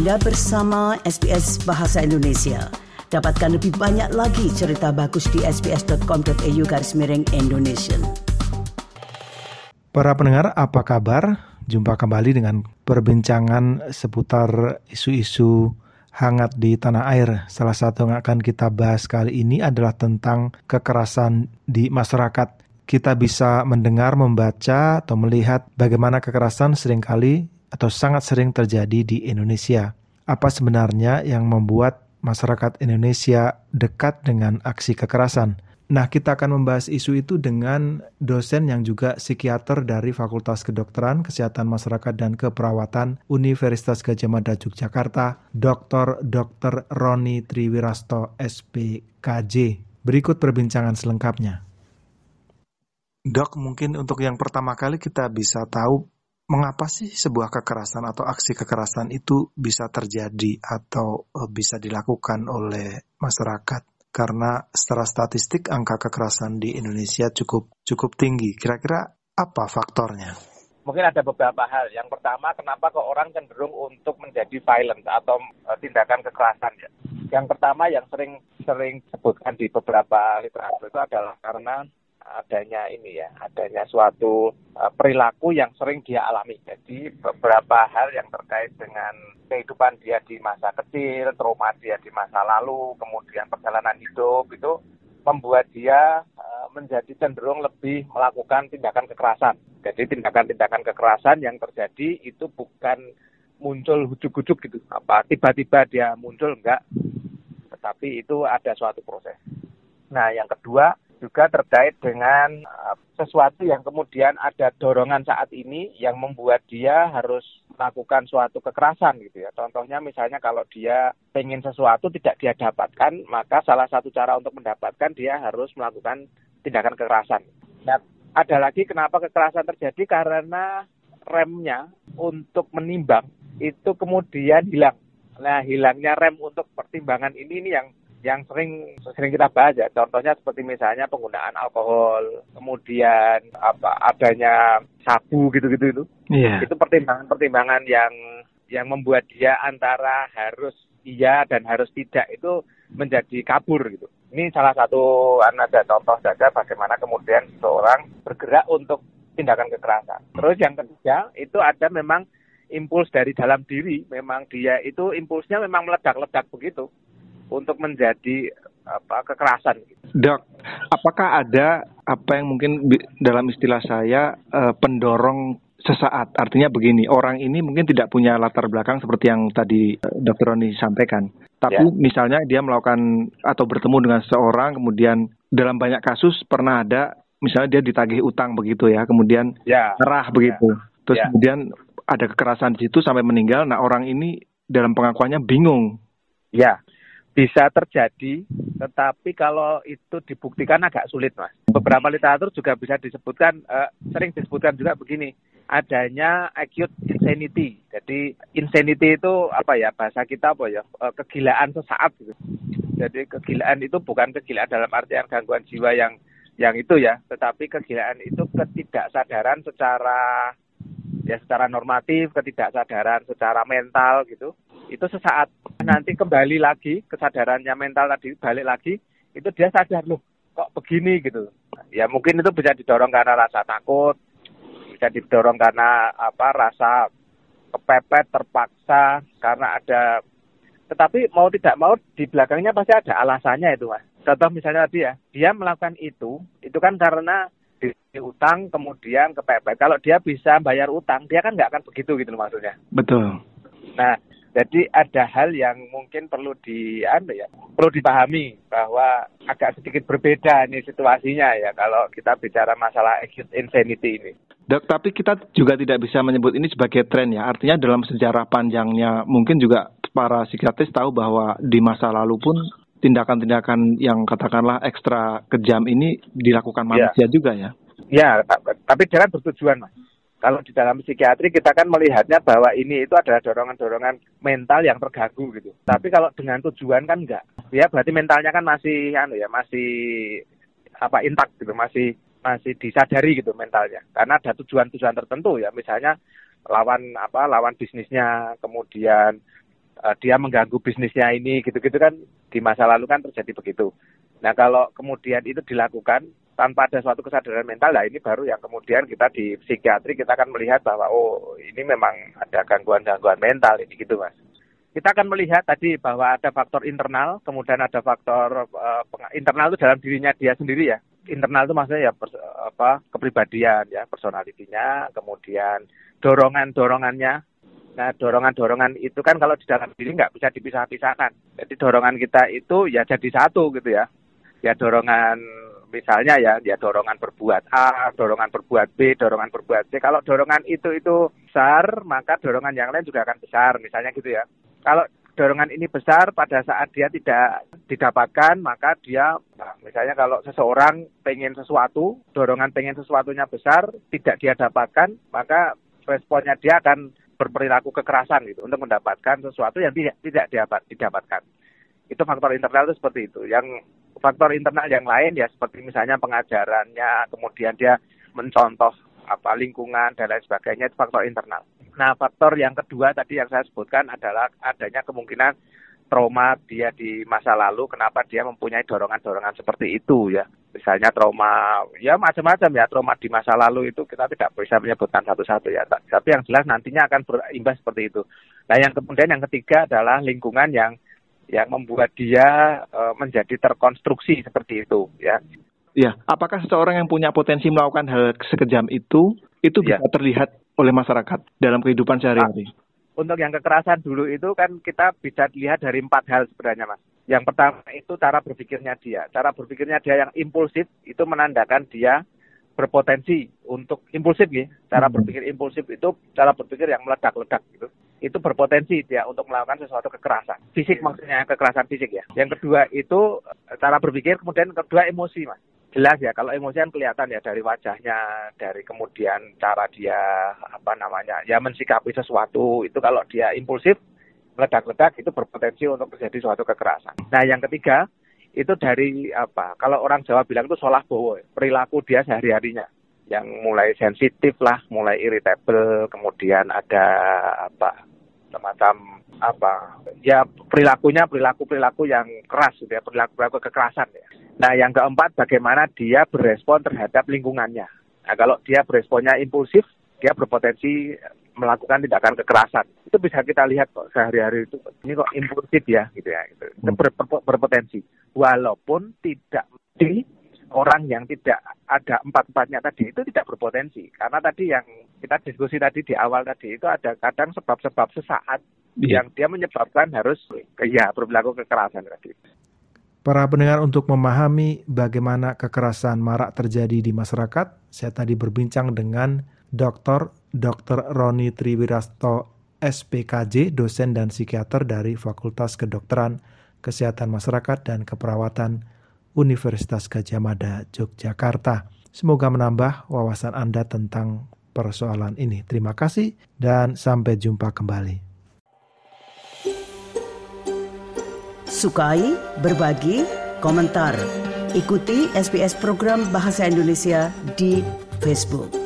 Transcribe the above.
Anda bersama SBS Bahasa Indonesia. Dapatkan lebih banyak lagi cerita bagus di sbs.com.au garis miring Indonesia. Para pendengar, apa kabar? Jumpa kembali dengan perbincangan seputar isu-isu hangat di tanah air. Salah satu yang akan kita bahas kali ini adalah tentang kekerasan di masyarakat. Kita bisa mendengar, membaca, atau melihat bagaimana kekerasan sering kali atau sangat sering terjadi di Indonesia. Apa sebenarnya yang membuat masyarakat Indonesia dekat dengan aksi kekerasan? Nah, kita akan membahas isu itu dengan dosen yang juga psikiater dari Fakultas Kedokteran, Kesehatan Masyarakat dan Keperawatan Universitas Gajah Mada Yogyakarta, Dr. Dr. Roni Triwirasto SPKJ. Berikut perbincangan selengkapnya. Dok, mungkin untuk yang pertama kali kita bisa tahu mengapa sih sebuah kekerasan atau aksi kekerasan itu bisa terjadi atau eh, bisa dilakukan oleh masyarakat? Karena secara statistik angka kekerasan di Indonesia cukup cukup tinggi. Kira-kira apa faktornya? Mungkin ada beberapa hal. Yang pertama, kenapa kok orang cenderung untuk menjadi violent atau eh, tindakan kekerasan ya? Yang pertama yang sering sering disebutkan di beberapa literatur itu adalah karena adanya ini ya, adanya suatu uh, perilaku yang sering dia alami. Jadi beberapa hal yang terkait dengan kehidupan dia di masa kecil, trauma dia di masa lalu, kemudian perjalanan hidup itu membuat dia uh, menjadi cenderung lebih melakukan tindakan kekerasan. Jadi tindakan-tindakan kekerasan yang terjadi itu bukan muncul hujuk-hujuk gitu. Apa tiba-tiba dia muncul enggak, tetapi itu ada suatu proses. Nah, yang kedua juga terkait dengan uh, sesuatu yang kemudian ada dorongan saat ini yang membuat dia harus melakukan suatu kekerasan gitu ya. Contohnya misalnya kalau dia pengen sesuatu tidak dia dapatkan, maka salah satu cara untuk mendapatkan dia harus melakukan tindakan kekerasan. Nah, ada lagi kenapa kekerasan terjadi karena remnya untuk menimbang itu kemudian hilang. Nah, hilangnya rem untuk pertimbangan ini ini yang yang sering sering kita bahas ya. Contohnya seperti misalnya penggunaan alkohol kemudian apa adanya sabu gitu-gitu itu. Yeah. itu pertimbangan-pertimbangan yang yang membuat dia antara harus iya dan harus tidak itu menjadi kabur gitu. Ini salah satu ada contoh saja bagaimana kemudian seorang bergerak untuk tindakan kekerasan. Terus yang ketiga itu ada memang impuls dari dalam diri. Memang dia itu impulsnya memang meledak-ledak begitu untuk menjadi apa kekerasan. Dok, apakah ada apa yang mungkin dalam istilah saya uh, pendorong sesaat? Artinya begini, orang ini mungkin tidak punya latar belakang seperti yang tadi uh, Dokter Roni sampaikan. Tapi ya. misalnya dia melakukan atau bertemu dengan seseorang, kemudian dalam banyak kasus pernah ada, misalnya dia ditagih utang begitu ya, kemudian ya. merah begitu, ya. terus ya. kemudian ada kekerasan di situ sampai meninggal. Nah orang ini dalam pengakuannya bingung. Ya, bisa terjadi, tetapi kalau itu dibuktikan agak sulit, mas. Beberapa literatur juga bisa disebutkan, uh, sering disebutkan juga begini, adanya acute insanity. Jadi insanity itu apa ya bahasa kita apa ya uh, kegilaan sesaat gitu. Jadi kegilaan itu bukan kegilaan dalam artian gangguan jiwa yang yang itu ya, tetapi kegilaan itu ketidaksadaran secara ya secara normatif, ketidaksadaran secara mental gitu itu sesaat nanti kembali lagi kesadarannya mental tadi balik lagi itu dia sadar loh kok begini? Gitu. Ya mungkin itu bisa didorong karena rasa takut bisa didorong karena apa rasa kepepet terpaksa karena ada tetapi mau tidak mau di belakangnya pasti ada alasannya itu mas. Contoh misalnya tadi ya dia melakukan itu itu kan karena di, di utang kemudian kepepet. Kalau dia bisa bayar utang dia kan nggak akan begitu gitu loh maksudnya. Betul. Nah jadi ada hal yang mungkin perlu di anu ya, perlu dipahami bahwa agak sedikit berbeda nih situasinya ya kalau kita bicara masalah acute insanity ini. Dok, tapi kita juga tidak bisa menyebut ini sebagai tren ya. Artinya dalam sejarah panjangnya mungkin juga para psikiatris tahu bahwa di masa lalu pun tindakan-tindakan yang katakanlah ekstra kejam ini dilakukan ya. manusia ya. juga ya. Ya, tapi jangan bertujuan, Mas. Kalau di dalam psikiatri kita kan melihatnya bahwa ini itu adalah dorongan-dorongan mental yang terganggu gitu. Tapi kalau dengan tujuan kan enggak. Ya berarti mentalnya kan masih anu ya, masih apa intak gitu, masih masih disadari gitu mentalnya. Karena ada tujuan-tujuan tertentu ya, misalnya lawan apa lawan bisnisnya, kemudian uh, dia mengganggu bisnisnya ini gitu-gitu kan di masa lalu kan terjadi begitu. Nah kalau kemudian itu dilakukan tanpa ada suatu kesadaran mental, nah ini baru yang kemudian kita di psikiatri kita akan melihat bahwa oh ini memang ada gangguan-gangguan mental ini gitu mas. Kita akan melihat tadi bahwa ada faktor internal, kemudian ada faktor uh, internal itu dalam dirinya dia sendiri ya. Internal itu maksudnya ya apa kepribadian ya, personalitinya, kemudian dorongan-dorongannya, Nah, dorongan-dorongan itu kan kalau di dalam diri nggak bisa dipisah-pisahkan. Jadi dorongan kita itu ya jadi satu gitu ya. Ya dorongan misalnya ya, ya dorongan berbuat A, dorongan berbuat B, dorongan berbuat C. Kalau dorongan itu itu besar, maka dorongan yang lain juga akan besar, misalnya gitu ya. Kalau dorongan ini besar pada saat dia tidak didapatkan, maka dia, nah, misalnya kalau seseorang pengen sesuatu, dorongan pengen sesuatunya besar, tidak dia dapatkan, maka responnya dia akan berperilaku kekerasan gitu untuk mendapatkan sesuatu yang tidak tidak didapat, didapatkan. Itu faktor internal itu seperti itu. Yang faktor internal yang lain ya seperti misalnya pengajarannya, kemudian dia mencontoh apa lingkungan dan lain sebagainya itu faktor internal. Nah, faktor yang kedua tadi yang saya sebutkan adalah adanya kemungkinan trauma dia di masa lalu, kenapa dia mempunyai dorongan-dorongan seperti itu ya. Misalnya trauma, ya macam-macam ya, trauma di masa lalu itu kita tidak bisa menyebutkan satu-satu ya. Tapi yang jelas nantinya akan berimbas seperti itu. Nah yang kemudian yang ketiga adalah lingkungan yang yang membuat dia e, menjadi terkonstruksi seperti itu ya. Ya, apakah seseorang yang punya potensi melakukan hal sekejam itu itu bisa ya. terlihat oleh masyarakat dalam kehidupan sehari-hari? untuk yang kekerasan dulu itu kan kita bisa lihat dari empat hal sebenarnya mas. Yang pertama itu cara berpikirnya dia. Cara berpikirnya dia yang impulsif itu menandakan dia berpotensi untuk impulsif ya. Cara hmm. berpikir impulsif itu cara berpikir yang meledak-ledak gitu. Itu berpotensi dia untuk melakukan sesuatu kekerasan. Fisik maksudnya kekerasan fisik ya. Yang kedua itu cara berpikir, kemudian kedua emosi mas jelas ya kalau emosi kan kelihatan ya dari wajahnya dari kemudian cara dia apa namanya ya mensikapi sesuatu itu kalau dia impulsif meledak-ledak itu berpotensi untuk terjadi suatu kekerasan. Nah yang ketiga itu dari apa kalau orang Jawa bilang itu solah bowo perilaku dia sehari-harinya yang mulai sensitif lah mulai irritable kemudian ada apa semacam apa ya perilakunya perilaku perilaku yang keras gitu ya perilaku perilaku kekerasan ya Nah, yang keempat, bagaimana dia berespon terhadap lingkungannya. Nah, kalau dia beresponnya impulsif, dia berpotensi melakukan tindakan kekerasan. Itu bisa kita lihat kok sehari-hari itu. Ini kok impulsif ya, gitu ya. Itu ber, ber, berpotensi. Walaupun tidak di orang yang tidak ada empat-empatnya tadi itu tidak berpotensi. Karena tadi yang kita diskusi tadi di awal tadi itu ada kadang sebab-sebab sesaat yeah. yang dia menyebabkan harus ya berlaku kekerasan tadi para pendengar untuk memahami bagaimana kekerasan marak terjadi di masyarakat, saya tadi berbincang dengan Dr. Dr. Roni Triwirasto SPKJ, dosen dan psikiater dari Fakultas Kedokteran, Kesehatan Masyarakat dan Keperawatan Universitas Gajah Mada, Yogyakarta. Semoga menambah wawasan Anda tentang persoalan ini. Terima kasih dan sampai jumpa kembali. Sukai, berbagi, komentar. Ikuti SBS program Bahasa Indonesia di Facebook.